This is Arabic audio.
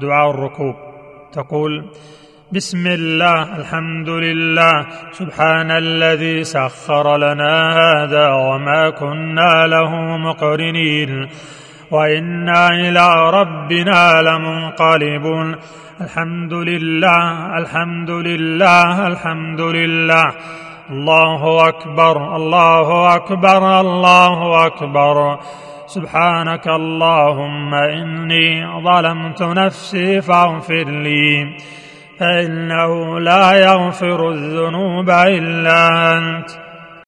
دعاء الركوب. تقول بسم الله الحمد لله. سبحان الذي سخر لنا هذا وما كنا له مقرنين. وإنا إلى ربنا لمنقلبون. الحمد لله الحمد لله الحمد لله. الله أكبر الله أكبر الله أكبر. سبحانك اللهم إني ظلمت نفسي فاغفر لي فإنه لا يغفر الذنوب إلا أنت.